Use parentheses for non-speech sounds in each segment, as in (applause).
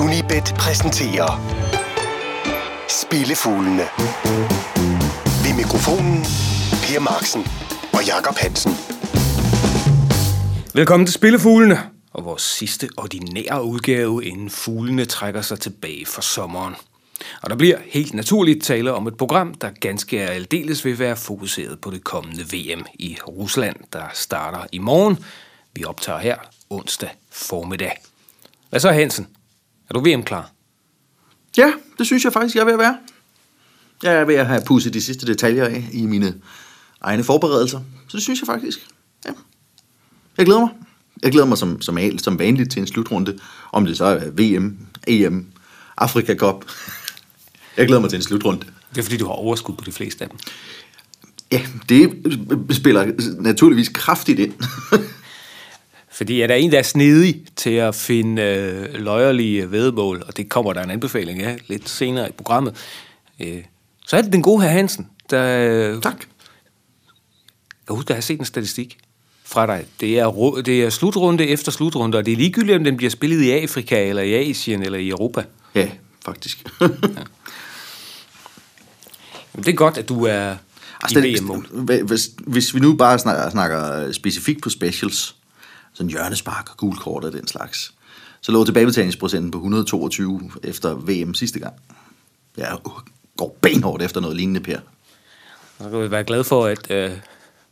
Unibet præsenterer Spillefuglene. Ved mikrofonen Per Marksen og Jakob Hansen. Velkommen til Spillefuglene, og vores sidste ordinære udgave, inden fuglene trækker sig tilbage for sommeren. Og der bliver helt naturligt tale om et program, der ganske er aldeles vil være fokuseret på det kommende VM i Rusland, der starter i morgen. Vi optager her onsdag formiddag. Hvad så, Hansen? Er du VM-klar? Ja, det synes jeg faktisk, jeg er ved at være. Jeg er ved at have pudset de sidste detaljer af i mine egne forberedelser. Så det synes jeg faktisk. Ja. Jeg glæder mig. Jeg glæder mig som, som, al, som vanligt til en slutrunde. Om det så er VM, EM, Afrika Cup. Jeg glæder mig til en slutrunde. Det er fordi, du har overskud på de fleste af dem. Ja, det spiller naturligvis kraftigt ind. Fordi er der en, der er snedig til at finde øh, løjerlige vedmål, og det kommer der en anbefaling af lidt senere i programmet, øh, så er det den gode her Hansen, der... tak. Jeg husker, at jeg har set en statistik fra dig. Det er, det er slutrunde efter slutrunde, og det er ligegyldigt, om den bliver spillet i Afrika, eller i Asien, eller i Europa. Ja, faktisk. (laughs) ja. Det er godt, at du er altså, i VM-mål. Hvis, hvis vi nu bare snakker, snakker specifikt på specials, sådan hjørnespark og gul kort og den slags, så lå tilbagebetalingsprocenten på 122 efter VM sidste gang. Jeg går benhårdt efter noget lignende, Per. Jeg kan være glad for, at øh,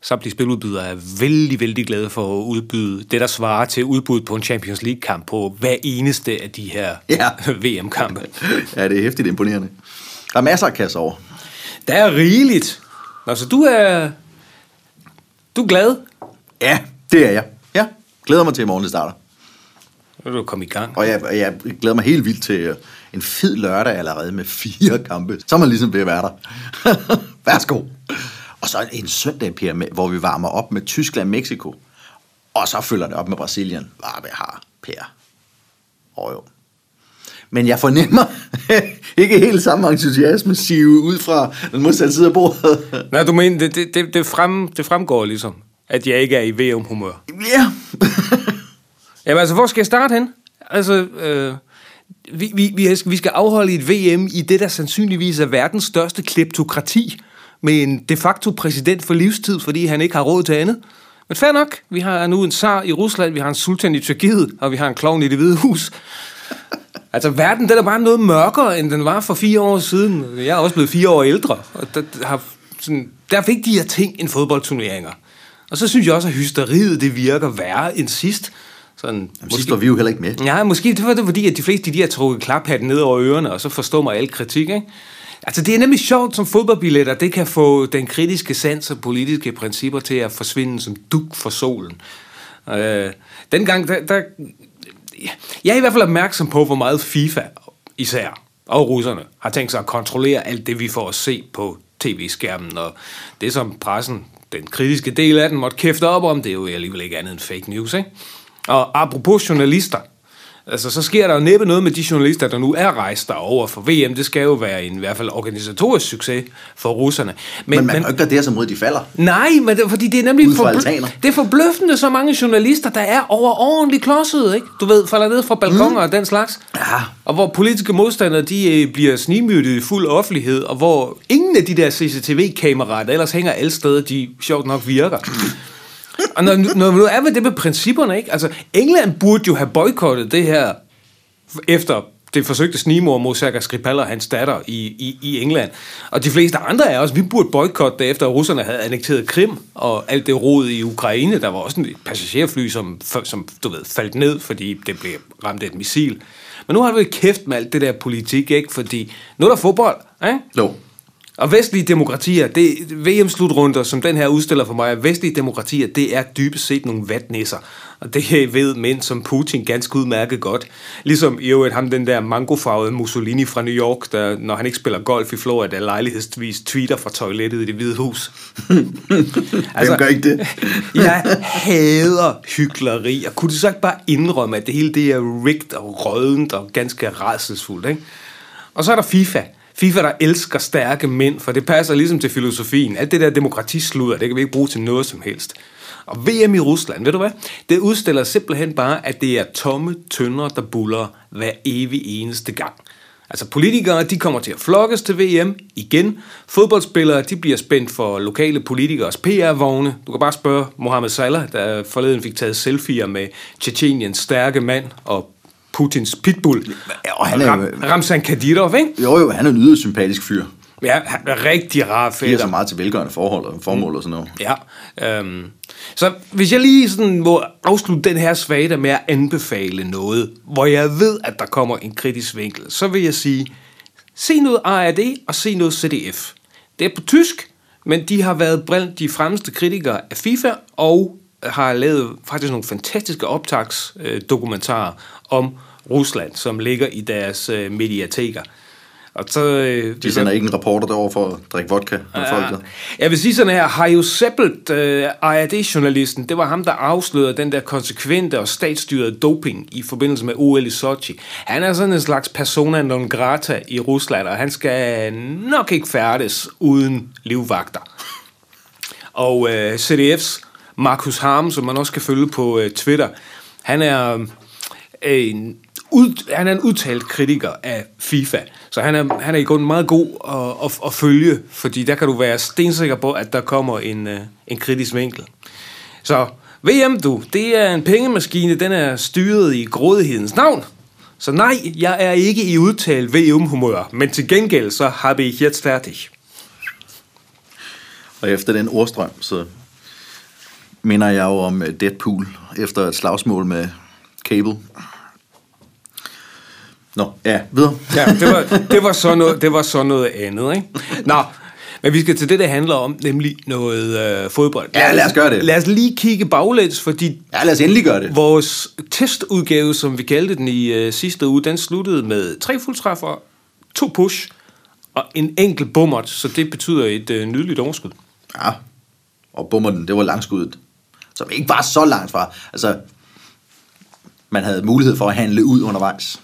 samtlige spiludbydere er vældig, vældig glade for at udbyde det, der svarer til udbud på en Champions League-kamp på hver eneste af de her ja. (laughs) VM-kampe. ja, det er hæftigt imponerende. Der er masser af kasser over. Der er rigeligt. Altså, du er... Du er glad? Ja, det er jeg. Glæder mig til, at morgen det starter. Nu er du komme i gang. Og jeg, jeg glæder mig helt vildt til øh, en fed lørdag allerede med fire kampe. Så er man ligesom ved at være der. (laughs) Værsgo. Og så en søndag, Per, hvor vi varmer op med Tyskland Mexico. Og så følger det op med Brasilien. Hvad har, Per. Og jo. Men jeg fornemmer (laughs) ikke helt samme entusiasme sive ud fra den modsatte side af bordet. Nej, du mener, det, det, det, det, frem, det fremgår ligesom, at jeg ikke er i VM-humør. Ja. (laughs) Jamen altså, hvor skal jeg starte hen? Altså, øh, vi, vi, vi skal afholde et VM i det, der sandsynligvis er verdens største kleptokrati, med en de facto præsident for livstid, fordi han ikke har råd til andet. Men fair nok, vi har nu en zar i Rusland, vi har en sultan i Tyrkiet, og vi har en klovn i det hvide hus. (laughs) Altså, verden den er bare noget mørkere, end den var for fire år siden. Jeg er også blevet fire år ældre, og der, har sådan, der er vigtigere ting end fodboldturneringer. Og så synes jeg også, at hysteriet det virker værre end sidst. Sådan, Jamen, måske, sidst var vi jo heller ikke med. Ja, måske det var det, fordi, at de fleste de har trukket klaphatten ned over ørerne, og så forstår man al kritik, ikke? Altså, det er nemlig sjovt som fodboldbilletter. Det kan få den kritiske sans og politiske principper til at forsvinde som duk for solen. Øh, dengang, der, der, jeg er i hvert fald opmærksom på, hvor meget FIFA især og russerne har tænkt sig at kontrollere alt det, vi får at se på tv-skærmen. Og det, som pressen, den kritiske del af den, måtte kæfte op om, det er jo alligevel ikke andet end fake news. Ikke? Og apropos journalister, Altså, så sker der jo næppe noget med de journalister, der nu er rejst derover for VM. Det skal jo være en i hvert fald organisatorisk succes for russerne. Men, men man kan ikke det som mod, de falder. Nej, men det, fordi det er nemlig forbl- det er forbløffende så mange journalister, der er overordentligt klodset, ikke? Du ved, falder ned fra balkoner mm. og den slags. Ja. Og hvor politiske modstandere, de øh, bliver snimyttet i fuld offentlighed, og hvor ingen af de der CCTV-kameraer, der ellers hænger alle steder, de sjovt nok virker. Og når, når nu er ved det med principperne, ikke? Altså, England burde jo have boykottet det her efter det forsøgte snimor mod Sergej Skripal og hans datter i, i, i England. Og de fleste andre af os, vi burde boykotte det, efter at russerne havde annekteret Krim og alt det rod i Ukraine. Der var også en passagerfly, som, som du ved, faldt ned, fordi det blev ramt af et missil. Men nu har vi kæft med alt det der politik, ikke? Fordi nu er der fodbold, ikke? Jo. Og vestlige demokratier, det VM-slutrunder, som den her udstiller for mig, vestlige demokratier, det er dybest set nogle vatnisser. Og det ved mænd som Putin ganske udmærket godt. Ligesom i øvrigt ham, den der mangofarvede Mussolini fra New York, der, når han ikke spiller golf i Florida, lejlighedsvis tweeter fra toilettet i det hvide hus. altså, (laughs) Hvem gør ikke det? (laughs) jeg hader hykleri, og kunne du så ikke bare indrømme, at det hele det er rigt og rødent og ganske rædselsfuldt, ikke? Og så er der FIFA. FIFA, der elsker stærke mænd, for det passer ligesom til filosofien. Alt det der demokratisludder, det kan vi ikke bruge til noget som helst. Og VM i Rusland, ved du hvad? Det udstiller simpelthen bare, at det er tomme tønder, der buller hver evig eneste gang. Altså politikere, de kommer til at flokkes til VM igen. Fodboldspillere, de bliver spændt for lokale politikers PR-vogne. Du kan bare spørge Mohamed Salah, der forleden fik taget selfies med Tjetjeniens stærke mand og Putins pitbull. Og han er, Ram, Ramzan Kadyrov, ikke? jo, jo, han er en yderst sympatisk fyr. Ja, han er rigtig rar Giver fætter. så meget til velgørende forhold og formål og sådan noget. Ja, øhm, så hvis jeg lige sådan må afslutte den her svagte med at anbefale noget, hvor jeg ved, at der kommer en kritisk vinkel, så vil jeg sige, se noget ARD og se noget CDF. Det er på tysk, men de har været blandt de fremmeste kritikere af FIFA og har lavet faktisk nogle fantastiske optagsdokumentarer om Rusland, som ligger i deres øh, mediateker. Og så, øh, De sender ikke en reporter derover for at drikke vodka med folk. Der. Jeg vil sige sådan her, Harjo Seppelt, uh, ARD-journalisten, det var ham, der afslørede den der konsekvente og statsstyrede doping i forbindelse med OL i Sochi. Han er sådan en slags persona non grata i Rusland, og han skal nok ikke færdes uden livvagter. Og uh, CDF's Markus Harm, som man også kan følge på øh, Twitter, han er øh, en ud, han er en udtalt kritiker af FIFA, så han er, han er i grunden meget god at, at, at følge, fordi der kan du være stensikker på, at der kommer en, øh, en kritisk vinkel. Så VM, du, det er en pengemaskine, den er styret i grådighedens navn. Så nej, jeg er ikke i udtalt VM-humør, men til gengæld så har vi jetzt fertig. Og efter den ordstrøm, så minder jeg jo om øh, Deadpool efter et slagsmål med Cable. Nå, ja, videre. Ja, det var, det var, så, noget, det var så noget andet, ikke? Nå, men vi skal til det, det handler om, nemlig noget øh, fodbold. Ja, lad os gøre det. Lad os lige kigge baglæns, fordi Ja, lad os endelig gøre det. vores testudgave, som vi kaldte den i øh, sidste uge, den sluttede med tre fuldtræffere, to push og en enkelt bummert, så det betyder et øh, nydeligt overskud. Ja, og bummerden, det var langskuddet. Som ikke var så langt fra. Altså, man havde mulighed for at handle ud undervejs,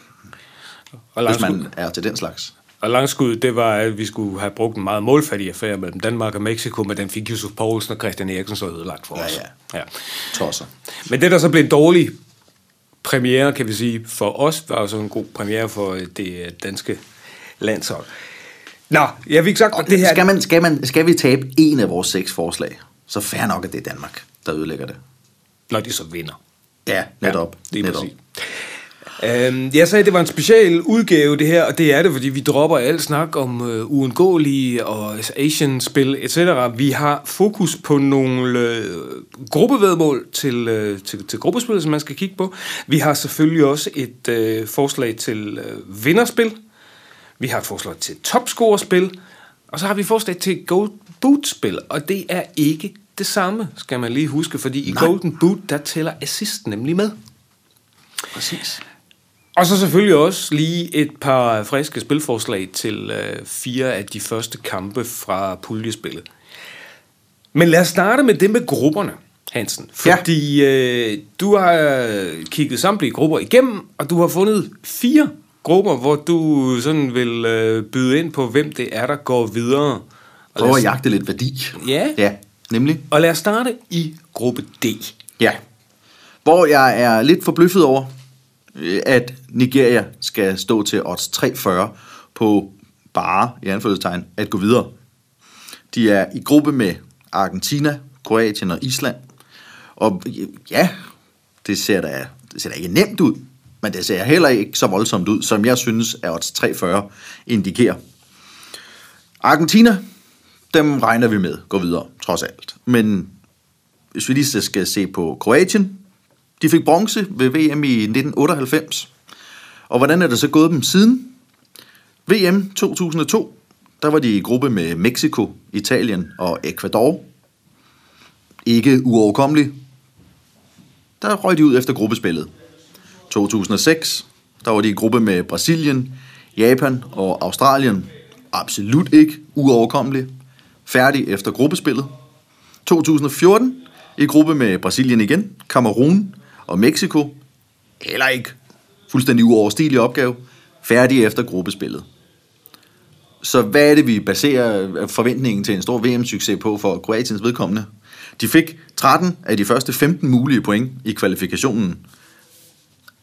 Og hvis man er til den slags. og langskud, det var, at vi skulle have brugt en meget målfattig affære mellem Danmark og Mexico, men den fik Yusuf Poulsen og Christian Eriksen så ødelagt for Ja, os. ja. ja. Tosser. Men det, der så blev en dårlig premiere, kan vi sige, for os, var jo så en god premiere for øh, det øh, danske landshold. Nå, jeg fik sagt, at det her... Skal, man, skal, man, skal vi tabe en af vores seks forslag, så fair nok, at det er Danmark, der ødelægger det. Når de så vinder. Ja, netop. Ja, lige netop. præcis. Øhm, jeg sagde, at det var en special udgave, det her, og det er det, fordi vi dropper alt snak om øh, uundgåelige og Asian-spil, etc. Vi har fokus på nogle øh, gruppevedmål til, øh, til, til gruppespil, som man skal kigge på. Vi har selvfølgelig også et øh, forslag til øh, vinderspil. Vi har et forslag til topscorerspil. Og så har vi forslag til Gold Boot-spil, og det er ikke det samme, skal man lige huske, fordi i Nej. Golden Boot, der tæller assist nemlig med. Præcis. Og så selvfølgelig også lige et par friske spilforslag til øh, fire af de første kampe fra puljespillet. Men lad os starte med det med grupperne, Hansen. Ja. Fordi øh, du har kigget samtlige grupper igennem, og du har fundet fire grupper, hvor du sådan vil øh, byde ind på, hvem det er, der går videre. Prøv at jagte lidt værdi. Ja. Ja, nemlig. Og lad os starte i gruppe D. Ja. Hvor jeg er lidt forbløffet over, øh, at Nigeria skal stå til odds 340 på bare, i anførselstegn, at gå videre. De er i gruppe med Argentina, Kroatien og Island. Og ja, det ser da, det ser da ikke nemt ud, men det ser heller ikke så voldsomt ud, som jeg synes, at odds 340 indikerer. Argentina, dem regner vi med går videre, trods alt. Men hvis vi lige skal se på Kroatien, de fik bronze ved VM i 1998. Og hvordan er det så gået dem siden? VM 2002, der var de i gruppe med Mexico, Italien og Ecuador. Ikke uoverkommelig. Der røg de ud efter gruppespillet. 2006, der var de i gruppe med Brasilien, Japan og Australien. Absolut ikke uoverkommelig. Færdig efter gruppespillet. 2014 i gruppe med Brasilien igen, Kamerun og Mexico. Heller ikke fuldstændig uoverstigelig opgave. Færdig efter gruppespillet. Så hvad er det, vi baserer øh, forventningen til en stor VM-succes på for Kroatiens vedkommende? De fik 13 af de første 15 mulige point i kvalifikationen,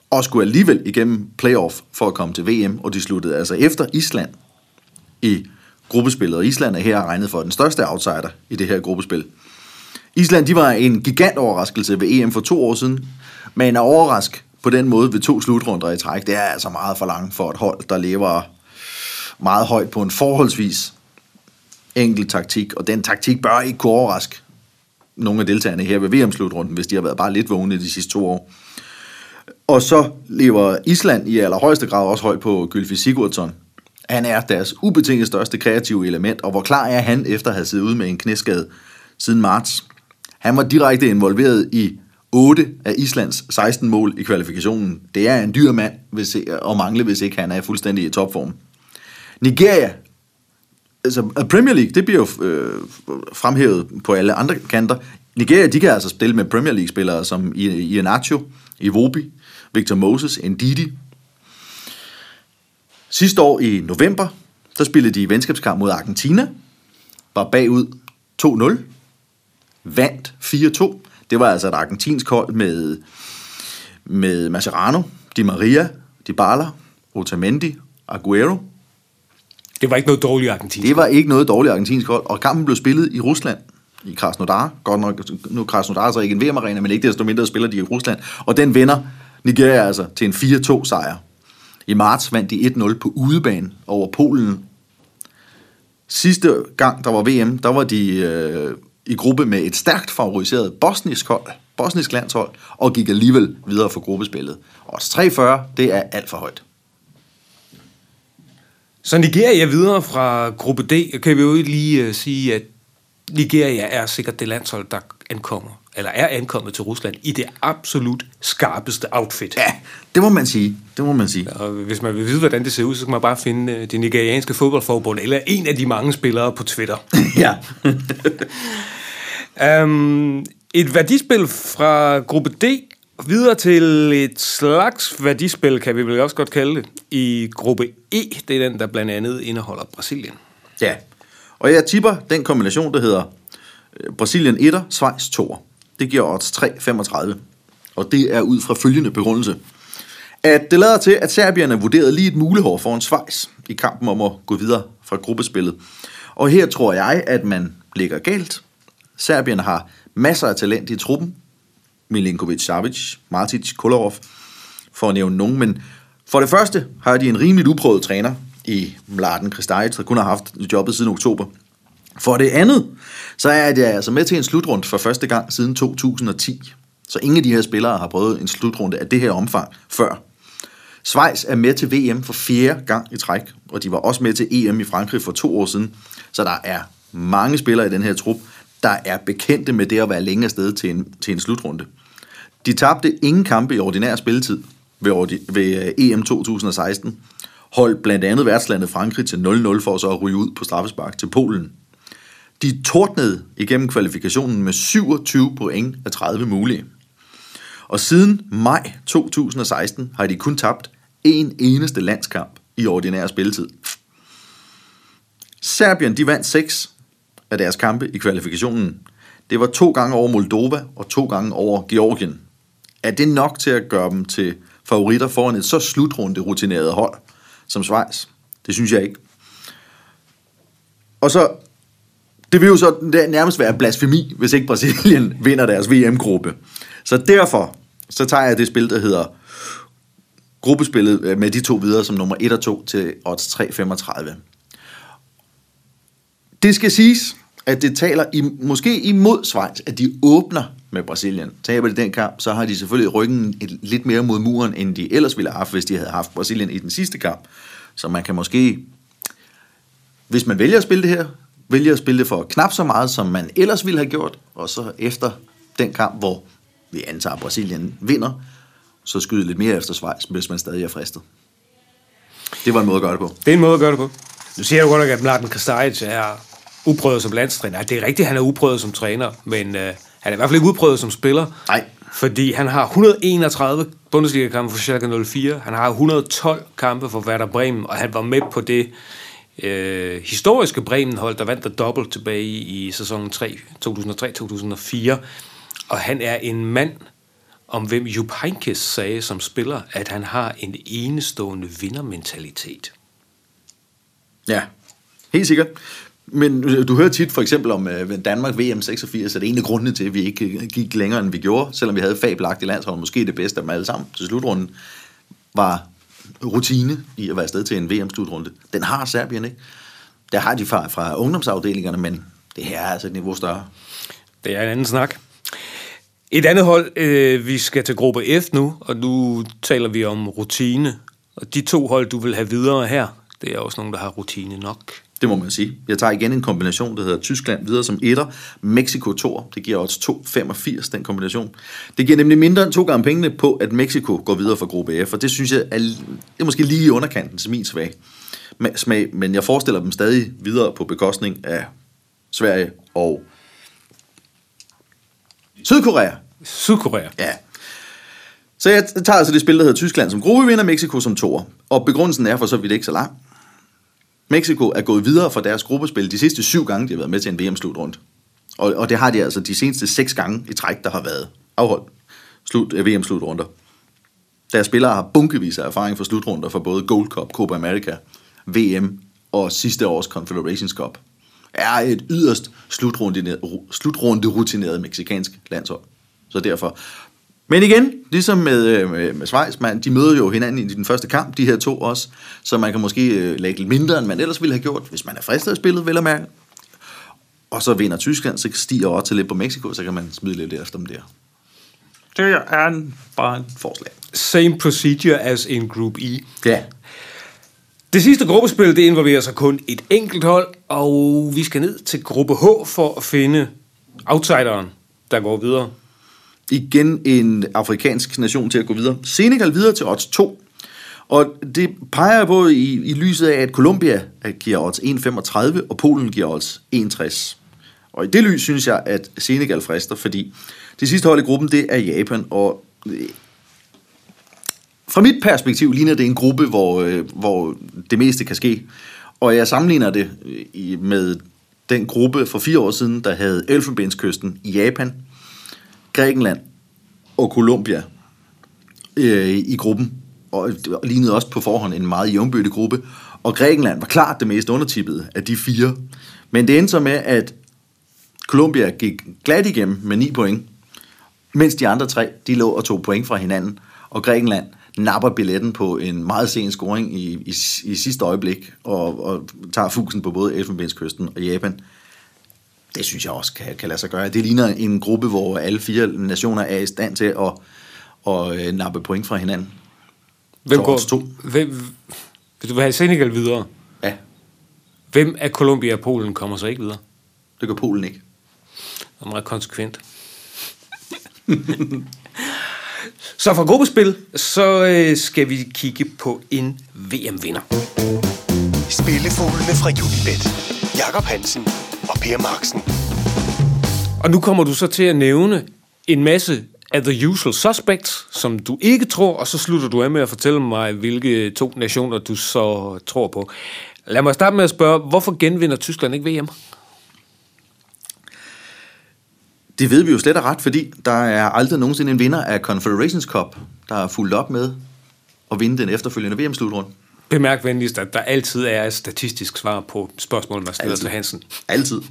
og skulle alligevel igennem playoff for at komme til VM, og de sluttede altså efter Island i gruppespillet, og Island er her regnet for den største outsider i det her gruppespil. Island de var en gigant overraskelse ved EM for to år siden, men at overrask på den måde ved to slutrunder i træk, det er altså meget for langt for et hold, der lever meget højt på en forholdsvis enkel taktik, og den taktik bør ikke kunne overraske nogle af deltagerne her ved VM-slutrunden, hvis de har været bare lidt vågne de sidste to år. Og så lever Island i allerhøjeste grad også højt på Gylfi Sigurdsson. Han er deres ubetinget største kreative element, og hvor klar er han efter at have siddet ude med en knæskade siden marts. Han var direkte involveret i 8 af Islands 16 mål i kvalifikationen. Det er en dyr mand hvis, og mangle, hvis ikke han er fuldstændig i topform. Nigeria, altså Premier League, det bliver jo øh, fremhævet på alle andre kanter. Nigeria, de kan altså spille med Premier League-spillere som Iheanacho, Iwobi, Victor Moses, Ndidi. Sidste år i november, der spillede de venskabskamp mod Argentina, var bagud 2-0, vandt 4-2. Det var altså et argentinsk hold med, med Mascherano, Di Maria, Dybala, Otamendi, Aguero. Det var ikke noget dårligt argentinsk Det var ikke noget dårligt argentinsk hold, og kampen blev spillet i Rusland i Krasnodar. Godt nok, nu Krasnodar er så ikke en VM-arena, men ikke desto mindre spiller de i Rusland. Og den vinder Nigeria altså til en 4-2 sejr. I marts vandt de 1-0 på udebane over Polen. Sidste gang, der var VM, der var de øh, i gruppe med et stærkt favoriseret bosnisk hold, bosnisk landshold, og gik alligevel videre for gruppespillet. Og 340, det er alt for højt. Så Nigeria videre fra gruppe D, kan vi jo lige uh, sige, at Nigeria er sikkert det landshold, der ankommer, eller er ankommet til Rusland i det absolut skarpeste outfit. Ja, det må man sige. Det må man sige. Og hvis man vil vide, hvordan det ser ud, så kan man bare finde uh, det nigerianske fodboldforbund, eller en af de mange spillere på Twitter. (laughs) ja. um, et værdispil fra gruppe D videre til et slags værdispil, kan vi vel også godt kalde det, i gruppe E. Det er den, der blandt andet indeholder Brasilien. Ja, og jeg tipper den kombination, der hedder øh, Brasilien 1'er, Schweiz 2'er. Det giver odds 3,35. Og det er ud fra følgende begrundelse. At det lader til, at serbierne vurderede lige et mulehår foran Schweiz i kampen om at gå videre fra gruppespillet. Og her tror jeg, at man ligger galt. Serbien har masser af talent i truppen, Milinkovic Savic, Martic, Kolarov, for at nævne nogen. Men for det første har de en rimelig uprøvet træner i Mladen Kristajic, der kun har haft jobbet siden oktober. For det andet, så er jeg altså med til en slutrunde for første gang siden 2010. Så ingen af de her spillere har prøvet en slutrunde af det her omfang før. Schweiz er med til VM for fjerde gang i træk, og de var også med til EM i Frankrig for to år siden. Så der er mange spillere i den her trup, der er bekendte med det at være længe afsted til en, til en slutrunde. De tabte ingen kampe i ordinær spilletid ved, ved øh, EM 2016. Holdt blandt andet værtslandet Frankrig til 0-0 for så at ryge ud på straffespark til Polen. De tordnede igennem kvalifikationen med 27 point af 30 mulige. Og siden maj 2016 har de kun tabt en eneste landskamp i ordinær spilletid. Serbien de vandt 6 af deres kampe i kvalifikationen. Det var to gange over Moldova og to gange over Georgien. Er det nok til at gøre dem til favoritter foran et så slutrunde rutineret hold som Schweiz? Det synes jeg ikke. Og så, det vil jo så nærmest være blasfemi, hvis ikke Brasilien (laughs) vinder deres VM-gruppe. Så derfor, så tager jeg det spil, der hedder gruppespillet øh, med de to videre som nummer 1 og 2 til odds 3,35. Det skal siges, at det taler i, måske imod Schweiz, at de åbner med Brasilien. Taber de den kamp, så har de selvfølgelig ryggen et, lidt mere mod muren, end de ellers ville have haft, hvis de havde haft Brasilien i den sidste kamp. Så man kan måske, hvis man vælger at spille det her, vælger at spille det for knap så meget, som man ellers ville have gjort, og så efter den kamp, hvor vi antager, at Brasilien vinder, så skyde lidt mere efter Schweiz, hvis man stadig er fristet. Det var en måde at gøre det på. Det er en måde at gøre det på. Nu siger du godt nok, at Mladen Kastajic er uprøvet som landstræner. Det er rigtigt, han er uprøvet som træner, men øh, han er i hvert fald ikke uprøvet som spiller. Nej. Fordi han har 131 Bundesliga-kampe for Schalke 04, han har 112 kampe for Werder Bremen, og han var med på det øh, historiske Bremen-hold, der vandt der dobbelt tilbage i, i sæsonen 3, 2003-2004. Og han er en mand, om hvem Jupp Heynckes sagde som spiller, at han har en enestående vindermentalitet. Ja, helt sikkert. Men du hører tit for eksempel om øh, Danmark VM 86, at det er en af grundene til, at vi ikke gik længere, end vi gjorde, selvom vi havde fabelagt i landsholdet, måske det bedste af dem alle sammen til slutrunden, var rutine i at være afsted til en VM-slutrunde. Den har Serbien ikke. Der har de fra, fra ungdomsafdelingerne, men det her er altså et niveau større. Det er en anden snak. Et andet hold, øh, vi skal til gruppe F nu, og nu taler vi om rutine. Og de to hold, du vil have videre her, det er også nogen, der har rutine nok. Det må man sige. Jeg tager igen en kombination, der hedder Tyskland videre som etter, Mexico 2, det giver også 2,85 den kombination. Det giver nemlig mindre end to gange pengene på, at Mexico går videre fra gruppe F, og det synes jeg er, det er måske lige i underkanten til min svag. smag, men jeg forestiller dem stadig videre på bekostning af Sverige og Sydkorea. Sydkorea. Ja. Så jeg tager altså det spil, der hedder Tyskland som gruppevinder, Mexico som toer. Og begrundelsen er for så vidt ikke så lang. Mexico er gået videre fra deres gruppespil de sidste syv gange, de har været med til en VM-slutrunde. Og, og det har de altså de seneste seks gange i træk, der har været afholdt slut, øh, eh, VM-slutrunder. Deres spillere har bunkevis af erfaring fra slutrunder for både Gold Cup, Copa America, VM og sidste års Confederations Cup. Er et yderst slutrunde rutineret meksikansk landshold. Så derfor men igen, ligesom med, øh, med, med Schweiz, man, de møder jo hinanden i den første kamp, de her to også, så man kan måske øh, lægge lidt mindre, end man ellers ville have gjort, hvis man er fristet af spillet, vel at mærke. Og så vinder Tyskland, så stiger også til lidt på Mexico, så kan man smide lidt efter dem der. Det er en, bare et forslag. Same procedure as in Group E. Ja. Det sidste gruppespil, det involverer sig kun et enkelt hold, og vi skal ned til gruppe H for at finde outsideren, der går videre igen en afrikansk nation til at gå videre. Senegal videre til odds 2. Og det peger på i, i lyset af, at Colombia giver odds 1,35, og Polen giver odds 1,60. Og i det lys synes jeg, at Senegal frister, fordi det sidste hold i gruppen, det er Japan, og øh, fra mit perspektiv ligner det en gruppe, hvor, øh, hvor det meste kan ske. Og jeg sammenligner det øh, med den gruppe for fire år siden, der havde Elfenbenskysten i Japan, Grækenland og Colombia øh, i gruppen, og lignede også på forhånd en meget jævnbødig gruppe, og Grækenland var klart det mest undertippede af de fire. Men det endte så med, at Colombia gik glat igennem med 9 point, mens de andre tre, de lå og tog point fra hinanden, og Grækenland napper billetten på en meget sen scoring i, i, i sidste øjeblik, og, og tager fusen på både Elfenbenskysten og Japan. Det synes jeg også kan, kan lade sig gøre. Det ligner en gruppe, hvor alle fire nationer er i stand til at, at, at øh, nappe point fra hinanden. Hvem går, to. Hvem, hvis du vil have Senegal videre, ja. hvem af Colombia og Polen kommer så ikke videre? Det gør Polen ikke. Det er meget konsekvent. (laughs) så fra gruppespil, så øh, skal vi kigge på en VM-vinder. Spillefuglene fra Unibet. Jakob Hansen og Per Marksen. Og nu kommer du så til at nævne en masse af the usual suspects, som du ikke tror, og så slutter du af med at fortælle mig, hvilke to nationer du så tror på. Lad mig starte med at spørge, hvorfor genvinder Tyskland ikke VM? Det ved vi jo slet og ret, fordi der er aldrig nogensinde en vinder af Confederations Cup, der er fuldt op med at vinde den efterfølgende VM-slutrunde. Bemærk venligst, at der altid er et statistisk svar på spørgsmål, man stiller til Hansen. Altid.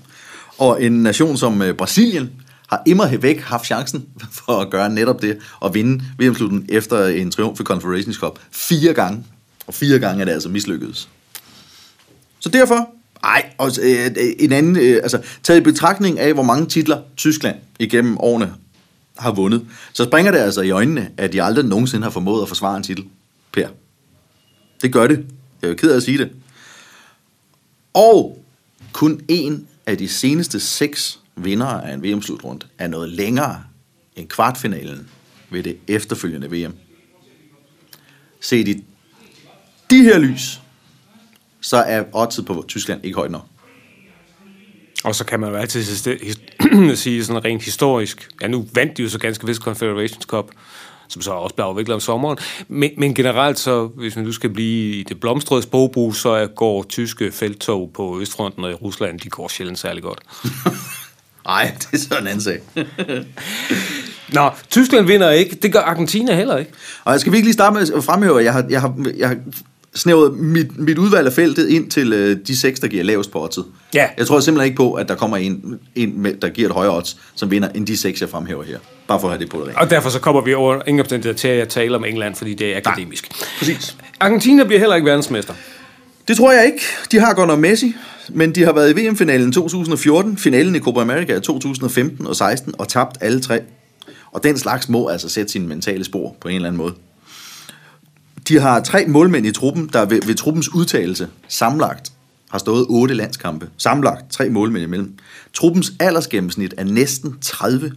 Og en nation som øh, Brasilien har immer væk haft chancen (laughs) for at gøre netop det, og vinde VM-slutten efter en triumf i Confederations Cup fire gange. Og fire gange er det altså mislykkedes. Så derfor, ej, og øh, en anden, øh, altså taget i betragtning af, hvor mange titler Tyskland igennem årene har vundet, så springer det altså i øjnene, at de aldrig nogensinde har formået at forsvare en titel. Per. Det gør det. Jeg er ked af at sige det. Og kun en af de seneste seks vinder af en VM-slutrunde er noget længere end kvartfinalen ved det efterfølgende VM. Se i de her lys, så er oddset på Tyskland ikke højt nok. Og så kan man jo altid (clears throat) sige sådan rent historisk. Ja, nu vandt de jo så ganske vist Confederations Cup som så også bliver afviklet om sommeren. Men, men generelt så, hvis man nu skal blive i det blomstrede sprogbrug, så går tyske feltog på Østfronten og i Rusland, de går sjældent særlig godt. (laughs) Nej, det er så en anden sag. (laughs) Nå, Tyskland vinder ikke. Det gør Argentina heller ikke. Og jeg skal virkelig starte med at fremhæve, at jeg har, jeg har, jeg har snævret mit, mit udvalg af feltet ind til øh, de seks, der giver lavest på oddset. Ja. Jeg tror simpelthen ikke på, at der kommer en, en der giver et højere odds, som vinder, end de seks, jeg fremhæver her. Bare for at have det på det. Og derfor så kommer vi over ingen omstændighed til at tale om England, fordi det er akademisk. Præcis. Argentina bliver heller ikke verdensmester. Det tror jeg ikke. De har godt nok Messi, men de har været i VM-finalen 2014, finalen i Copa America i 2015 og 16 og tabt alle tre. Og den slags må altså sætte sine mentale spor på en eller anden måde. De har tre målmænd i truppen, der ved, ved truppens udtalelse samlagt har stået otte landskampe. Samlagt tre målmænd imellem. Truppens aldersgennemsnit er næsten 30,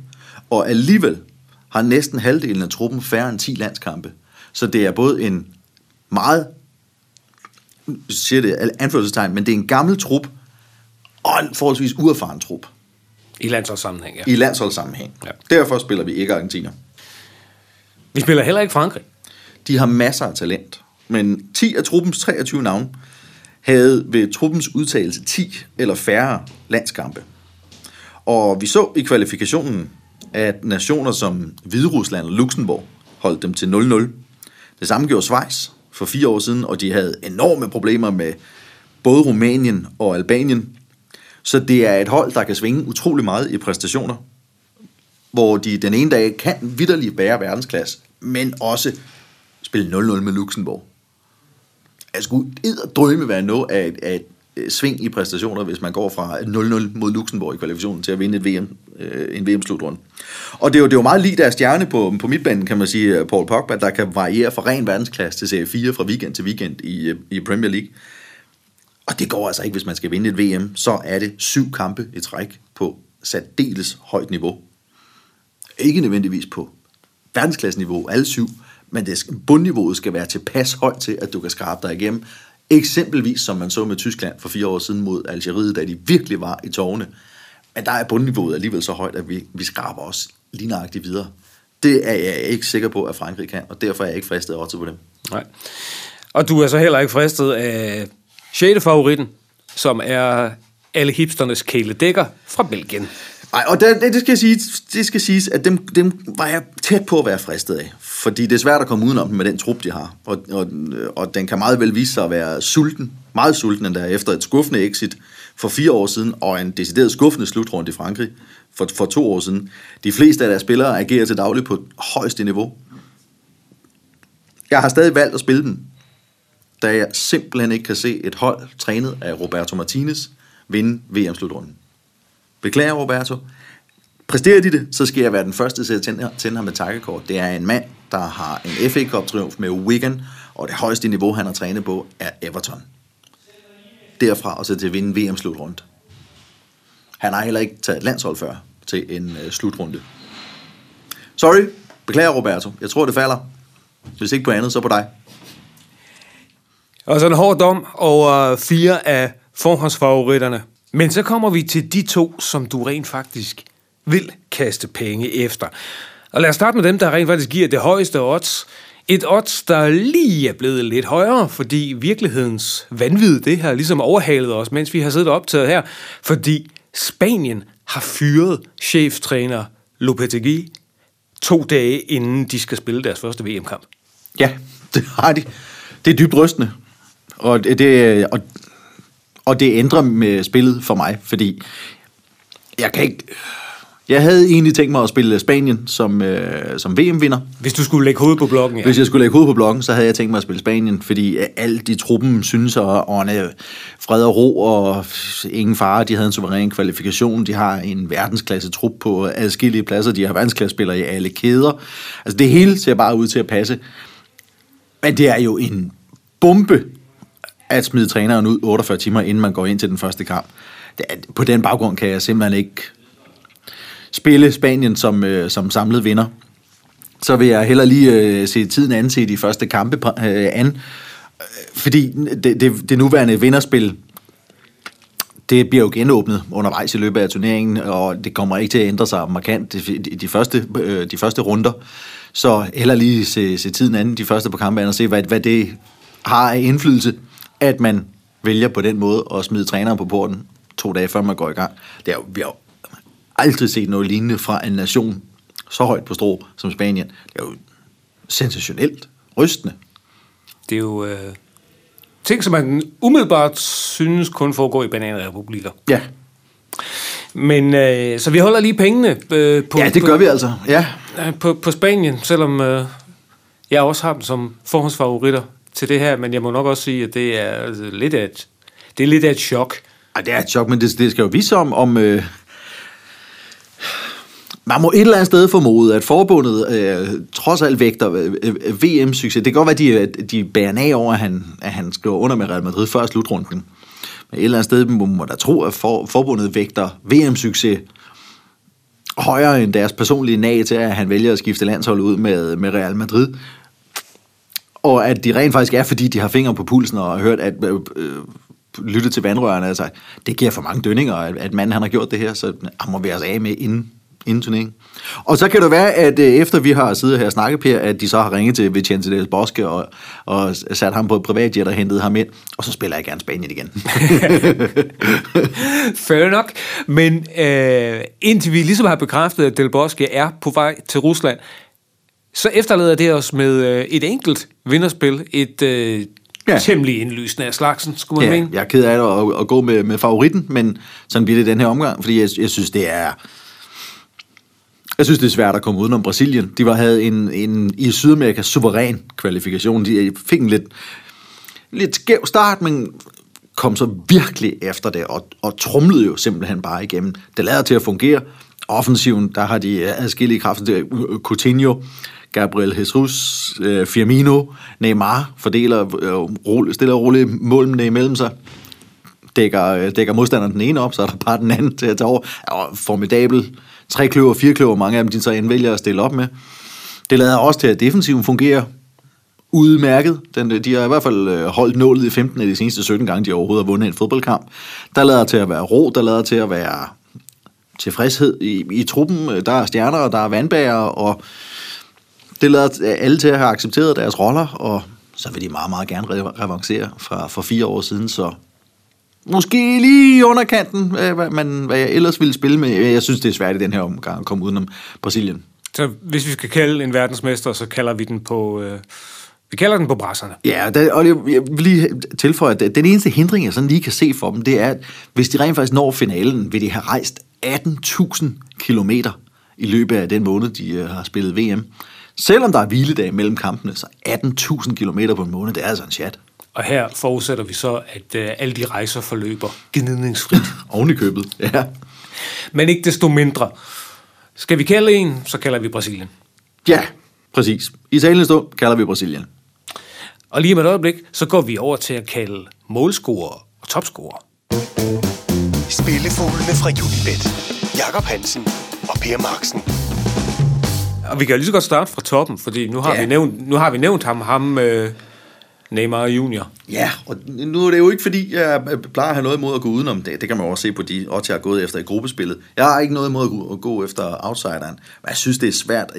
og alligevel har næsten halvdelen af truppen færre end 10 landskampe. Så det er både en meget siger det anførselstegn, men det er en gammel trup, og en forholdsvis uerfaren trup I landsholdssammenhæng, ja. i landsholdssammenhæng. Ja. Derfor spiller vi ikke Argentina. Vi spiller heller ikke Frankrig. De har masser af talent, men 10 af truppens 23 navne havde ved truppens udtalelse 10 eller færre landskampe. Og vi så i kvalifikationen, at nationer som Hviderusland og Luxembourg holdt dem til 0-0. Det samme gjorde Schweiz for fire år siden, og de havde enorme problemer med både Rumænien og Albanien. Så det er et hold, der kan svinge utrolig meget i præstationer, hvor de den ene dag kan vidderligt bære verdensklasse, men også spille 0-0 med Luxembourg. Jeg skulle drømme være noget af et, af et øh, sving i præstationer, hvis man går fra 0-0 mod Luxembourg i kvalifikationen til at vinde et VM, øh, en VM-slutrunde. Og det er, jo, det er jo meget lige deres stjerne på, på midtbanen, kan man sige, øh, Paul Pogba, der kan variere fra ren verdensklasse til serie 4 fra weekend til weekend i, øh, i Premier League. Og det går altså ikke, hvis man skal vinde et VM. Så er det syv kampe i træk på særdeles højt niveau. Ikke nødvendigvis på verdensklasseniveau, alle syv, men det, bundniveauet skal være tilpas højt til, at du kan skrabe dig igennem. Eksempelvis, som man så med Tyskland for fire år siden mod Algeriet, da de virkelig var i tårne. Men der er bundniveauet alligevel så højt, at vi, vi skraber os lige nøjagtigt videre. Det er jeg ikke sikker på, at Frankrig kan, og derfor er jeg ikke fristet over til på dem. Nej. Og du er så heller ikke fristet af 6. favoritten, som er alle hipsternes kæledækker fra Belgien. Ej, og det, det, skal sige, det skal siges, at dem, dem var jeg tæt på at være fristet af. Fordi det er svært at komme udenom dem med den trup, de har. Og, og, og den kan meget vel vise sig at være sulten, meget sulten endda, efter et skuffende exit for fire år siden, og en decideret skuffende slutrunde i Frankrig for, for to år siden. De fleste af deres spillere agerer til daglig på højeste niveau. Jeg har stadig valgt at spille dem, da jeg simpelthen ikke kan se et hold trænet af Roberto Martinez vinde VM-slutrunden. Beklager, Roberto. Præsterer de det, så skal jeg være den første til at tænde, tænde ham med takkekort. Det er en mand, der har en FA Cup-triumf med Wigan, og det højeste niveau, han har trænet på, er Everton. Derfra og så til at vinde VM-slutrunde. Han har heller ikke taget landshold før til en øh, slutrunde. Sorry, beklager Roberto. Jeg tror, det falder. Hvis ikke på andet, så på dig. Og så en hård dom over øh, fire af forhåndsfavoritterne. Men så kommer vi til de to, som du rent faktisk vil kaste penge efter. Og lad os starte med dem, der rent faktisk giver det højeste odds. Et odds, der lige er blevet lidt højere, fordi virkelighedens vanvid, det har ligesom overhalet os, mens vi har siddet og optaget her. Fordi Spanien har fyret cheftræner Lopetegui to dage inden de skal spille deres første VM-kamp. Ja, det har de. Det er dybt rystende. Og det, det, og, og det ændrer med spillet for mig, fordi jeg kan ikke... Jeg havde egentlig tænkt mig at spille Spanien som, øh, som VM-vinder. Hvis du skulle lægge hovedet på blokken, ja. Hvis jeg skulle lægge hovedet på blokken, så havde jeg tænkt mig at spille Spanien, fordi alt i truppen synes at ånde fred og ro og ingen fare. De havde en suveræn kvalifikation. De har en verdensklasse trup på adskillige pladser. De har verdensklassespillere i alle kæder. Altså det hele ser bare ud til at passe. Men det er jo en bombe at smide træneren ud 48 timer, inden man går ind til den første kamp. Det på den baggrund kan jeg simpelthen ikke spille Spanien som, øh, som samlet vinder. Så vil jeg heller lige øh, se tiden an til de første kampe øh, an. Fordi det, det, det nuværende vinderspil, det bliver jo genåbnet undervejs i løbet af turneringen, og det kommer ikke til at ændre sig markant i de, de, første, øh, de første runder. Så heller lige se, se tiden anden de første på kampen og se, hvad, hvad det har af indflydelse, at man vælger på den måde at smide træneren på porten to dage før man går i gang. Det er jo, vi har jo aldrig set noget lignende fra en nation så højt på strå som Spanien. Det er jo sensationelt, rystende. Det er jo øh, ting, som man umiddelbart synes kun foregår i bananrepublikker. Ja, Men øh, så vi holder lige pengene øh, på, ja det gør på, vi altså. Ja, på, på Spanien, selvom øh, jeg også har dem som forhåndsfavoritter til det her, men jeg må nok også sige, at det er altså, lidt af et, det er lidt af et chok. Ej, det er et chok, men det, det skal jo vise om... om øh, man må et eller andet sted formode, at forbundet øh, trods alt vægter øh, øh, VM-succes. Det kan godt være, de, øh, de bærer af over, at han, at han skriver under med Real Madrid før slutrunden. Men et eller andet sted må man da tro, at for, forbundet vægter VM-succes højere end deres personlige nag til, at han vælger at skifte landshold ud med, med Real Madrid. Og at de rent faktisk er, fordi de har fingre på pulsen og har hørt, at øh, øh, lyttet til vandrørene, altså, det giver for mange dønninger, at, at manden han har gjort det her, så han må være os altså af med inden, inden turneringen. Og så kan det være, at øh, efter vi har siddet her og snakket, Per, at de så har ringet til Vicente Del Bosque og, og sat ham på et privatjet og hentet ham ind, og så spiller jeg gerne Spanien igen. (laughs) Fair nok. Men øh, indtil vi ligesom har bekræftet, at Del Bosque er på vej til Rusland, så efterlader det os med øh, et enkelt vinderspil. Et øh, Ja. temmelig indlysende af slagsen, skulle man Ja, mene. jeg er ked af det at, at gå med, med favoritten, men sådan bliver det den her omgang, fordi jeg, jeg synes, det er... Jeg synes, det er svært at komme udenom Brasilien. De var, havde en, en i Sydamerika suveræn kvalifikation. De fik en lidt, lidt skæv start, men kom så virkelig efter det, og, og trumlede jo simpelthen bare igennem. Det lader til at fungere. Offensiven, der har de adskillige kræfter til Coutinho, Gabriel Jesus, øh, Firmino, Neymar fordeler øh, roligt, stille og roligt målene imellem sig dækker, øh, dækker modstanderen den ene op, så er der bare den anden til at tage over. Og formidabel. Tre kløver, fire kløver, mange af dem, de så end vælger at stille op med. Det lader også til, at defensiven fungerer udmærket. Den, øh, de har i hvert fald øh, holdt nålet i 15 af de seneste 17 gange, de overhovedet har vundet en fodboldkamp. Der lader til at være ro, der lader til at være tilfredshed i, i truppen. Øh, der er stjerner, og der er vandbærer, og det lader alle til at have accepteret deres roller, og så vil de meget, meget gerne re- revancere fra for fire år siden, så måske lige i underkanten, øh, hvad, man, hvad jeg ellers ville spille med. Jeg synes, det er svært i den her omgang at komme udenom Brasilien. Så hvis vi skal kalde en verdensmester, så kalder vi den på... Øh, vi kalder den på brasserne. Ja, der, og jeg jeg vil lige tilføje, at den eneste hindring, jeg sådan lige kan se for dem, det er, at hvis de rent faktisk når finalen, vil de have rejst 18.000 kilometer i løbet af den måned, de øh, har spillet VM. Selvom der er hviledag mellem kampene, så 18.000 kilometer på en måned, det er altså en chat. Og her forudsætter vi så, at øh, alle de rejser forløber gnidningsfrit. (laughs) Oven i købet, ja. Men ikke desto mindre. Skal vi kalde en, så kalder vi Brasilien. Ja, præcis. I talende stund kalder vi Brasilien. Og lige med et øjeblik, så går vi over til at kalde målscorer og topscorer. Spillefuglene fra Unibet. Jakob Hansen og Per Marksen. Og vi kan jo lige så godt starte fra toppen, fordi nu har, Ja. vi, nævnt, nu har vi nævnt ham, ham øh, Neymar Junior. Ja, og nu er det jo ikke fordi, jeg plejer at have noget imod at gå udenom det. Det kan man jo også se på de odds, jeg har gået efter i gruppespillet. Jeg har ikke noget imod at gå- efter outsideren, men jeg synes, det er svært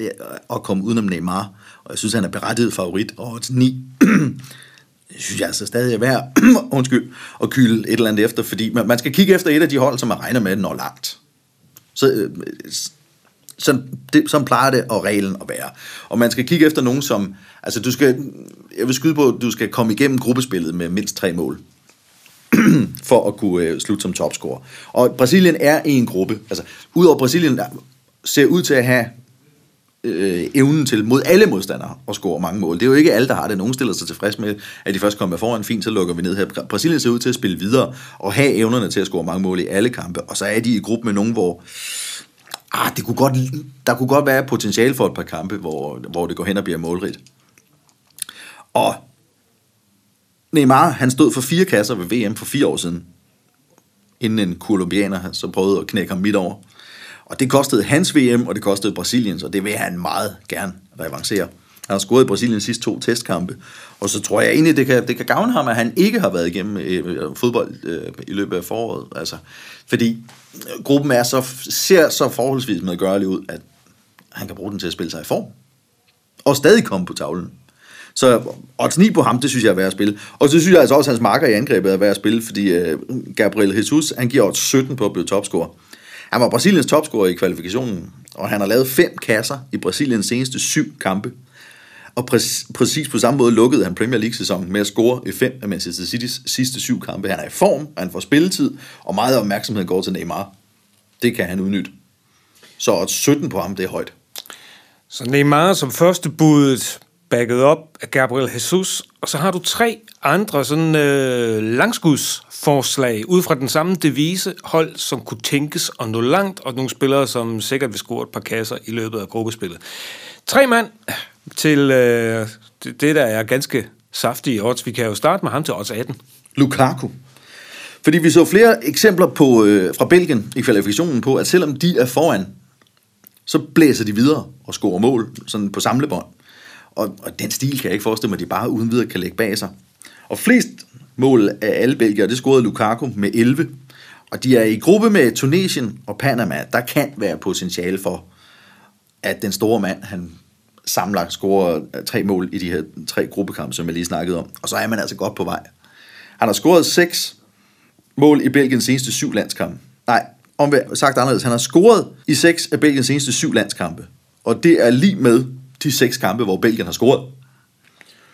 at komme udenom Neymar. Og jeg synes, han er berettiget favorit, og odds 9. Jeg synes jeg altså stadig er værd (clears throat) undskyld, at kylde et eller andet efter, fordi man, man skal kigge efter et af de hold, som man regner med, når langt. Så, øh, sådan, det, sådan plejer det og reglen at være. Og man skal kigge efter nogen, som... Altså, du skal... Jeg vil skyde på, at du skal komme igennem gruppespillet med mindst tre mål (clears throat) for at kunne øh, slutte som topscorer. Og Brasilien er i en gruppe. Altså, udover Brasilien der ser ud til at have øh, evnen til mod alle modstandere at score mange mål. Det er jo ikke alle, der har det. Nogen stiller sig tilfreds med, at de først kommer foran fint, så lukker vi ned her. Brasilien ser ud til at spille videre og have evnerne til at score mange mål i alle kampe. Og så er de i gruppe med nogen, hvor ah, det kunne godt, der kunne godt være potentiale for et par kampe, hvor, hvor det går hen og bliver målrigt. Og Neymar, han stod for fire kasser ved VM for fire år siden, inden en kolumbianer så prøvede at knække ham midt over. Og det kostede hans VM, og det kostede Brasiliens, og det vil han meget gerne revancere. Han har scoret i Brasiliens sidste to testkampe, og så tror jeg egentlig, det kan, det kan gavne ham, at han ikke har været igennem øh, øh fodbold øh, i løbet af foråret. Altså, fordi øh, gruppen er så, ser så forholdsvis medgørlig ud, at han kan bruge den til at spille sig i form. og stadig komme på tavlen. Så øh, odds 9 på ham, det synes jeg er værd at spille. Og så synes jeg altså også, at hans marker i angrebet er værd at spille, fordi øh, Gabriel Jesus, han giver odds 17 på at blive topscorer. Han var Brasiliens topscorer i kvalifikationen, og han har lavet fem kasser i Brasiliens seneste syv kampe. Og præ- præcis på samme måde lukkede han Premier League-sæsonen med at score i fem af Manchester Citys sidste syv kampe. Han er i form, han får spilletid, og meget opmærksomhed går til Neymar. Det kan han udnytte. Så 17 på ham, det er højt. Så Neymar som første budet backet op af Gabriel Jesus, og så har du tre andre sådan øh, langskudsforslag ud fra den samme devise hold, som kunne tænkes at nå langt, og nogle spillere, som sikkert vil score et par kasser i løbet af gruppespillet. Tre mand til øh, det, der er ganske saftige odds. Vi kan jo starte med ham til odds 18. Lukaku. Fordi vi så flere eksempler på, øh, fra Belgien i kvalifikationen på, at selvom de er foran, så blæser de videre og scorer mål sådan på samlebånd. Og, og den stil kan jeg ikke forestille mig, at de bare uden videre kan lægge bag sig. Og flest mål af alle belgier, det scorede Lukaku med 11. Og de er i gruppe med Tunesien og Panama. Der kan være potentiale for, at den store mand, han samlet scorer tre mål i de her tre gruppekampe, som jeg lige snakkede om. Og så er man altså godt på vej. Han har scoret seks mål i Belgiens seneste syv landskampe. Nej, om sagt anderledes, han har scoret i seks af Belgiens seneste syv landskampe. Og det er lige med de seks kampe, hvor Belgien har scoret.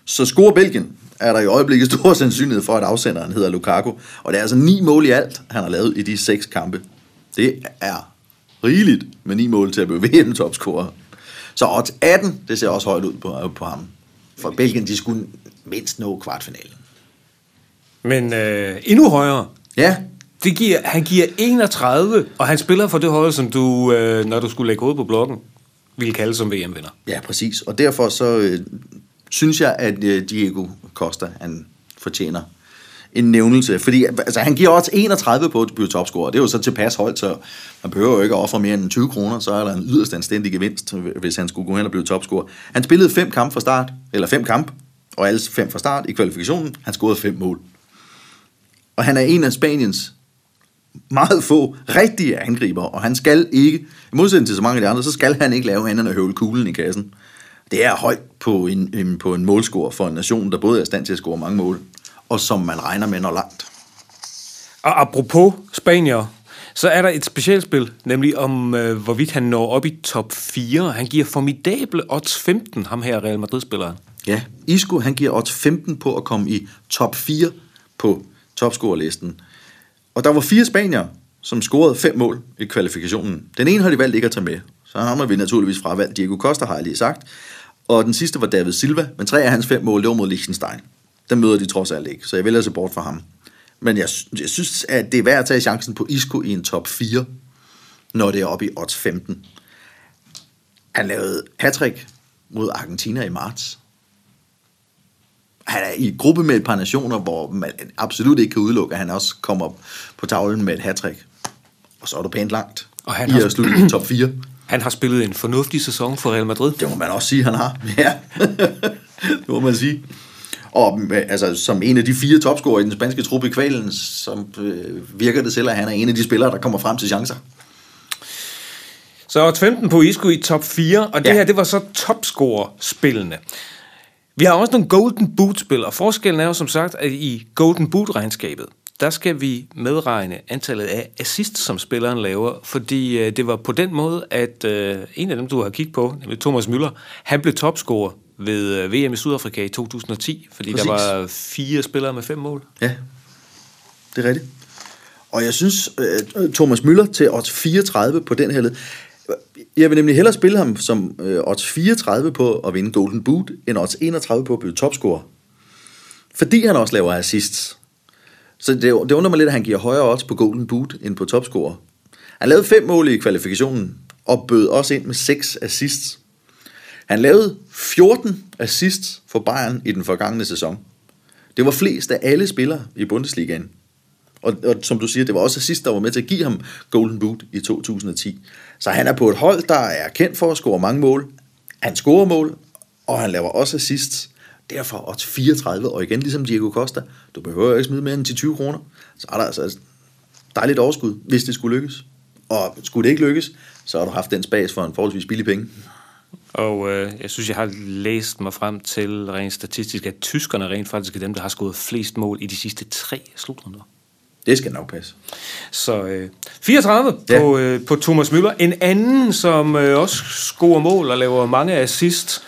Så scorer Belgien, er der i øjeblikket stor sandsynlighed for, at afsenderen hedder Lukaku. Og det er altså ni mål i alt, han har lavet i de seks kampe. Det er rigeligt med ni mål til at blive (laughs) VM-topscorer. Så odds 18, det ser også højt ud på, på ham. For Belgien, de skulle mindst nå kvartfinalen. Men øh, endnu højere. Ja, Det giver, han giver 31, og han spiller for det hold, som du, øh, når du skulle lægge hovedet på blokken, ville kalde som VM-vinder. Ja, præcis. Og derfor så øh, synes jeg, at øh, Diego Costa, han fortjener en nævnelse. Fordi altså, han giver også 31 på at blive topscorer. Det er jo så tilpas højt, så man behøver jo ikke at ofre mere end 20 kroner, så er der en yderst anstændig gevinst, hvis han skulle gå hen og blive topscorer. Han spillede fem kampe fra start, eller fem kampe, og alle fem fra start i kvalifikationen. Han scorede fem mål. Og han er en af Spaniens meget få rigtige angriber, og han skal ikke, i modsætning til så mange af de andre, så skal han ikke lave andet end at høvle kuglen i kassen. Det er højt på en, en, på en målscore for en nation, der både er i stand til at score mange mål, og som man regner med når langt. Og apropos Spanier, så er der et specialspil, nemlig om, øh, hvorvidt han når op i top 4. Han giver formidable odds 15, ham her Real Madrid-spilleren. Ja, Isco han giver odds 15 på at komme i top 4 på topscorerlisten. Og der var fire spanier, som scorede fem mål i kvalifikationen. Den ene har de valgt ikke at tage med, så har man vi naturligvis fravalgt Diego Costa, har jeg lige sagt. Og den sidste var David Silva, men tre af hans fem mål, det var mod Liechtenstein. Den møder de trods alt ikke, så jeg vælger se bort fra ham. Men jeg, jeg synes, at det er værd at tage chancen på Isco i en top 4, når det er oppe i odds 15. Han lavede hattrick mod Argentina i marts. Han er i gruppe med et par nationer, hvor man absolut ikke kan udelukke, at han også kommer på tavlen med et hattrick. Og så er du pænt langt Og han i har- at slutte i top 4. Han har spillet en fornuftig sæson for Real Madrid. Det må man også sige, han har. (laughs) Ja, det må man sige. Og med- altså, som en af de fire topscorer i den spanske truppe i kvalen, som øh, virker det selv, at han er en af de spillere, der kommer frem til chancer. Så odds 15 på Isco i top 4, og det Ja. her, det var så topscorer-spillene. Vi har også nogle Golden Boot-spil, og forskellen er jo som sagt, at i Golden Boot-regnskabet, der skal vi medregne antallet af assists, som spilleren laver, fordi øh, det var på den måde, at øh, en af dem, du har kigget på, nemlig Thomas Müller, han blev topscorer ved øh, VM i Sydafrika i 2010, fordi Præcis. der var fire spillere med fem mål. Ja, det er rigtigt. Og jeg synes, øh, Thomas Müller til odds 34 på den her led. Jeg vil nemlig hellere spille ham som øh, odds 34 på at vinde Golden Boot, end odds 31 på at blive topscorer. Fordi han også laver assists. Så det, det undrer mig lidt, at han giver højere odds på Golden Boot end på topscorer. Han lavede fem mål i kvalifikationen, og bød også ind med seks assists. Han lavede 14 assists for Bayern i den forgangne sæson. Det var flest af alle spillere i Bundesligaen. Og, og som du siger, det var også sidst, der var med til at give ham Golden Boot i 2010. Så han er på et hold, der er kendt for at score mange mål. Han scorer mål, og han laver også assists. Derfor odds 34, og igen ligesom Diego Costa, du behøver ikke smide mere end 20 kroner. Så er der altså dejligt overskud, hvis det skulle lykkes. Og skulle det ikke lykkes, så har du haft den spas for en forholdsvis billig penge. Og øh, jeg synes, jeg har læst mig frem til rent statistisk, at tyskerne rent faktisk er dem, der har scoret flest mål i de sidste tre slutrunder. Det skal nok passe. Så øh, 34 Ja. på, øh, på Thomas Müller. En anden, som øh, også scorer mål og laver mange assist,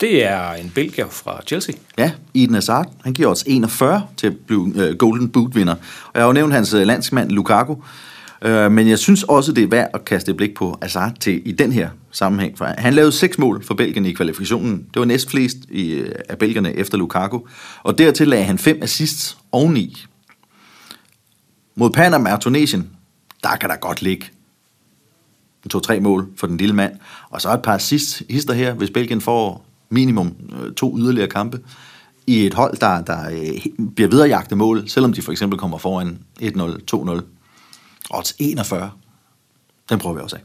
det er en belgier fra Chelsea. Ja, Eden Hazard, han giver os 41 til at blive øh, Golden Boot-vinder. Og jeg har jo nævnt hans øh, landsmand Lukaku, øh, men jeg synes også, det er værd at kaste et blik på Hazard til, i den her sammenhæng. For han lavede seks mål for Belgien i kvalifikationen. Det var næst flest i, øh, af belgierne efter Lukaku. Og dertil lagde han fem assists oveni. Mod Panama og Tunesien, der kan der godt ligge to-tre mål for den lille mand. Og så et par assists hister her, hvis Belgien får minimum øh, to yderligere kampe i et hold, der, der øh, bliver viderejagtet mål, selvom de for eksempel kommer foran 1-0, 2-0. Odds 41. Den prøver vi også af.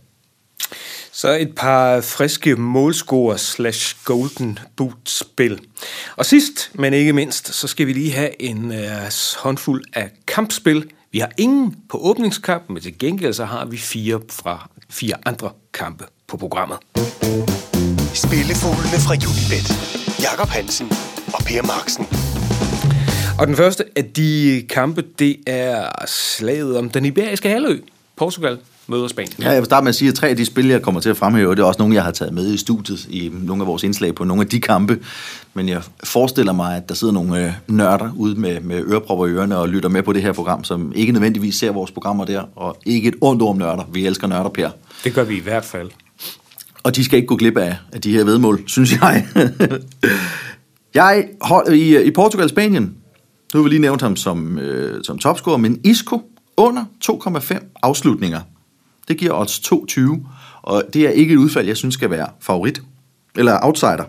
Så et par friske målscorer slash golden boot spil. Og sidst, men ikke mindst, så skal vi lige have en øh, håndfuld af kampspil. Vi har ingen på åbningskampen, men til gengæld så har vi fire fra fire andre kampe på programmet. Spillefuglene fra Unibet. Jakob Hansen og Per Marksen. Og den første af de kampe, det er slaget om den iberiske halvø. Portugal møder Spanien. Ja, jeg vil starte med at sige, at tre af de spil, jeg kommer til at fremhæve, det er også nogle, jeg har taget med i studiet i nogle af vores indslag på nogle af de kampe. Men jeg forestiller mig, at der sidder nogle øh, nørder ude med, med ørepropper i ørerne og lytter med på det her program, som ikke nødvendigvis ser vores programmer der, og ikke et ondt ord om nørder. Vi elsker nørder, Per. Det gør vi i hvert fald. Og de skal ikke gå glip af, af de her vedmål, synes jeg. (laughs) jeg hold, i, i Portugal-Spanien, nu har vi lige nævnt ham som, øh, som topscorer, men Isco under 2,5 afslutninger. Det giver odds 2,20, og det er ikke et udfald, jeg synes skal være favorit, eller outsider.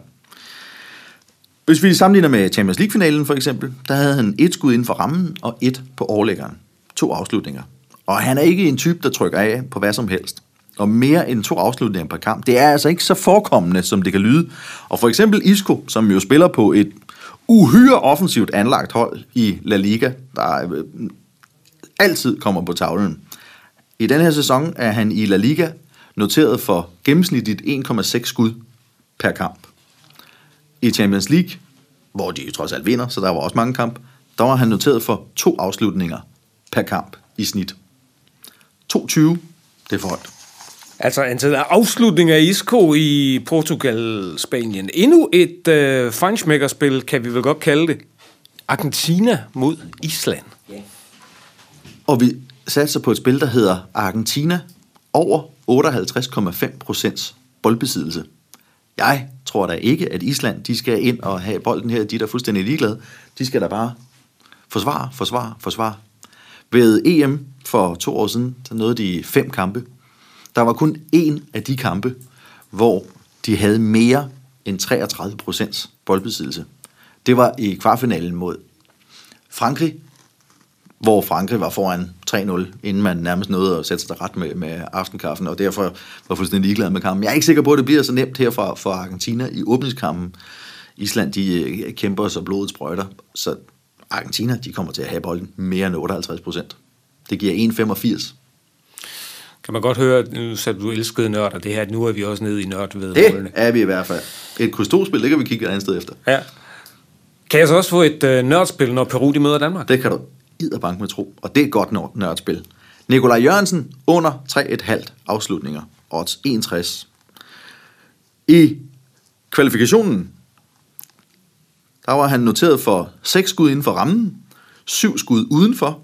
Hvis vi sammenligner med Champions League-finalen for eksempel, der havde han et skud inden for rammen og et på overlæggeren. To afslutninger. Og han er ikke en type, der trykker af på hvad som helst. Og mere end to afslutninger per kamp, det er altså ikke så forekommende, som det kan lyde. Og for eksempel Isco, som jo spiller på et uhyre offensivt anlagt hold i La Liga, der øh, altid kommer på tavlen. I den her sæson er han i La Liga noteret for gennemsnitligt 1,6 skud per kamp. I Champions League, hvor de jo trods alt vinder, så der var også mange kampe, der var han noteret for to afslutninger per kamp i snit. 2,20, det er for højt. Altså antallet af afslutninger i Isco i Portugal-Spanien. Endnu et øh, Frenchmaker-spil, kan vi vel godt kalde det. Argentina mod Island. Og vi satser på et spil, der hedder Argentina over 58,5 procents boldbesiddelse. Jeg tror da ikke, at Island de skal ind og have bolden her. De er da fuldstændig ligeglade. De skal da bare forsvare, forsvare, forsvare. Ved EM for to år siden, der nåede de fem kampe. Der var kun én af de kampe, hvor de havde mere end 33 procents boldbesiddelse. Det var i kvartfinalen mod Frankrig, hvor Frankrig var foran 3-0, inden man nærmest nåede at sætte sig ret med, med aftenkaffen, og derfor var fuldstændig ligeglad med kampen. Jeg er ikke sikker på, at det bliver så nemt her for, for Argentina i åbningskampen. Island, de øh, kæmper så blodet sprøjter, så Argentina, de kommer til at have bolden mere end 58 procent. Det giver 1,85. Kan man godt høre, nu sagde du, elskede nørder, det her, at nu er vi også nede i nørd ved Det er vi i hvert fald. Et krystolspil, det kan vi kigge et andet sted efter. Ja. Kan jeg så også få et øh, nørdspil, når Peru de møder Danmark? Det kan du bank med tro, og det er et godt nør- nørdspil. Nikolaj Jørgensen under 3,5 afslutninger. Odds 61. I kvalifikationen, der var han noteret for 6 skud inden for rammen, 7 skud udenfor,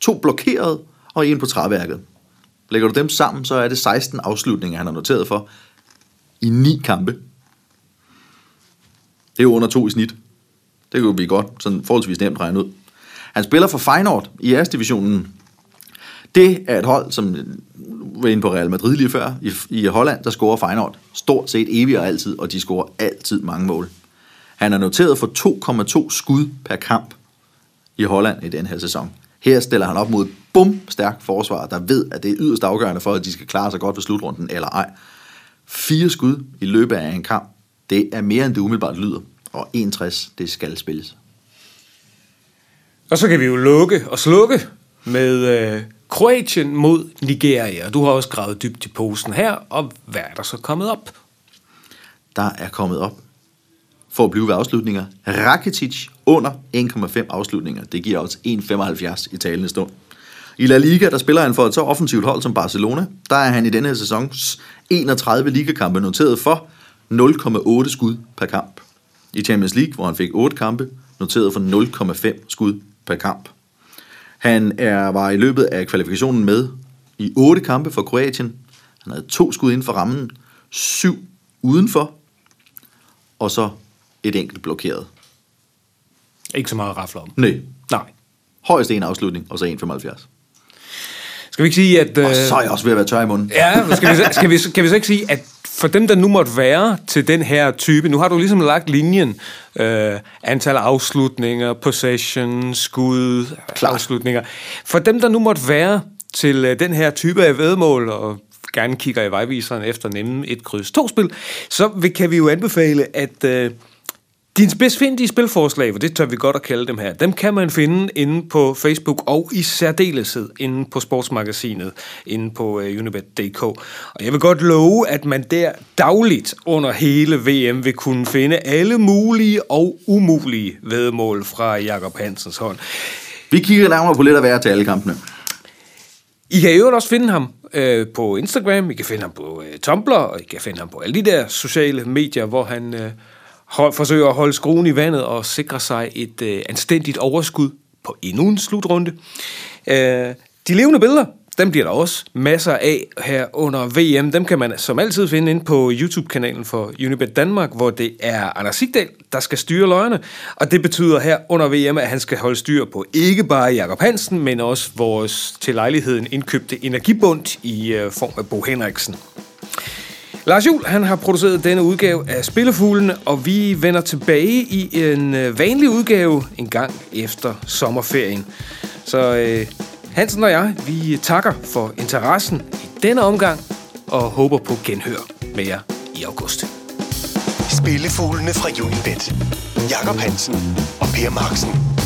2 blokeret og en på træværket. Lægger du dem sammen, så er det 16 afslutninger, han har noteret for i 9 kampe. Det er jo under 2 i snit. Det kunne vi godt sådan forholdsvis nemt regne ud. Han spiller for Feyenoord i æresdivisionen. Det er et hold, som var inde på Real Madrid lige før. I, I Holland, der scorer Feyenoord stort set evigt og altid, og de scorer altid mange mål. Han er noteret for 2,2 skud per kamp i Holland i den her sæson. Her stiller han op mod bum stærk forsvar, der ved, at det er yderst afgørende for, at de skal klare sig godt ved slutrunden eller ej. Fire skud i løbet af en kamp, det er mere end det umiddelbart lyder. Og 61, det skal spilles. Og så kan vi jo lukke og slukke med øh, Kroatien mod Nigeria. Du har også gravet dybt i posen her, og hvad er der så kommet op? der er kommet op for at blive ved afslutninger. Rakitic under 1,5 afslutninger. Det giver også 1,75 i talende stund. I La Liga, der spiller han for et så offensivt hold som Barcelona. Der er han i denne her sæsons 31 ligakampe noteret for 0,8 skud per kamp. I Champions League, hvor han fik 8 kampe, noteret for 0,5 skud per kamp. Han er, var i løbet af kvalifikationen med i 8 kampe for Kroatien. Han havde to skud inden for rammen, syv udenfor, og så et enkelt blokeret. Ikke så meget at rafle om. Nej. Nej. Højst en afslutning, og så 1,75. Skal vi ikke sige, at... Og øh, så er jeg også ved at være tør i munden. Ja, skal vi, skal vi, kan vi så ikke sige, at for dem, der nu måtte være til den her type, nu har du ligesom lagt linjen, øh, antal afslutninger, possession, skud, Klart. afslutninger. For dem, der nu måtte være til øh, den her type af vedmål, og gerne kigger i vejviseren efter nemme et kryds to spil, så kan vi jo anbefale, at øh, dine spidsfindige spilforslag, for det tør vi godt at kalde dem her, dem kan man finde inde på Facebook og i særdeleshed inde på Sportsmagasinet, inde på uh, unibet.dk. Og jeg vil godt love, at man der dagligt under hele VM vil kunne finde alle mulige og umulige vedmål fra Jakob Hansens hånd. Vi kigger nærmere på lidt af hver til alle kampene. I kan i øvrigt også finde ham øh, på Instagram, I kan finde ham på øh, Tumblr, og I kan finde ham på alle de der sociale medier, hvor han øh, hold, forsøger at holde skruen i vandet og sikre sig et øh, anstændigt overskud på endnu en slutrunde. Øh, de levende billeder, dem bliver der også masser af her under VM. Dem kan man som altid finde ind på YouTube-kanalen for Unibet Danmark, hvor det er Anders Sigdal, der skal styre løgene. Og det betyder her under VM, at han skal holde styr på ikke bare Jakob Hansen, men også vores til lejligheden indkøbte energibund i øh, form af Bo Henriksen. Lars Juhl, han har produceret denne udgave af Spillefuglene, og vi vender tilbage i en øh, vanlig udgave en gang efter sommerferien. Så øh, Hansen og jeg, vi takker for interessen i denne omgang, og håber på genhør med jer i august. Spillefuglene fra Unibet. Jakob Hansen og Per Marksen.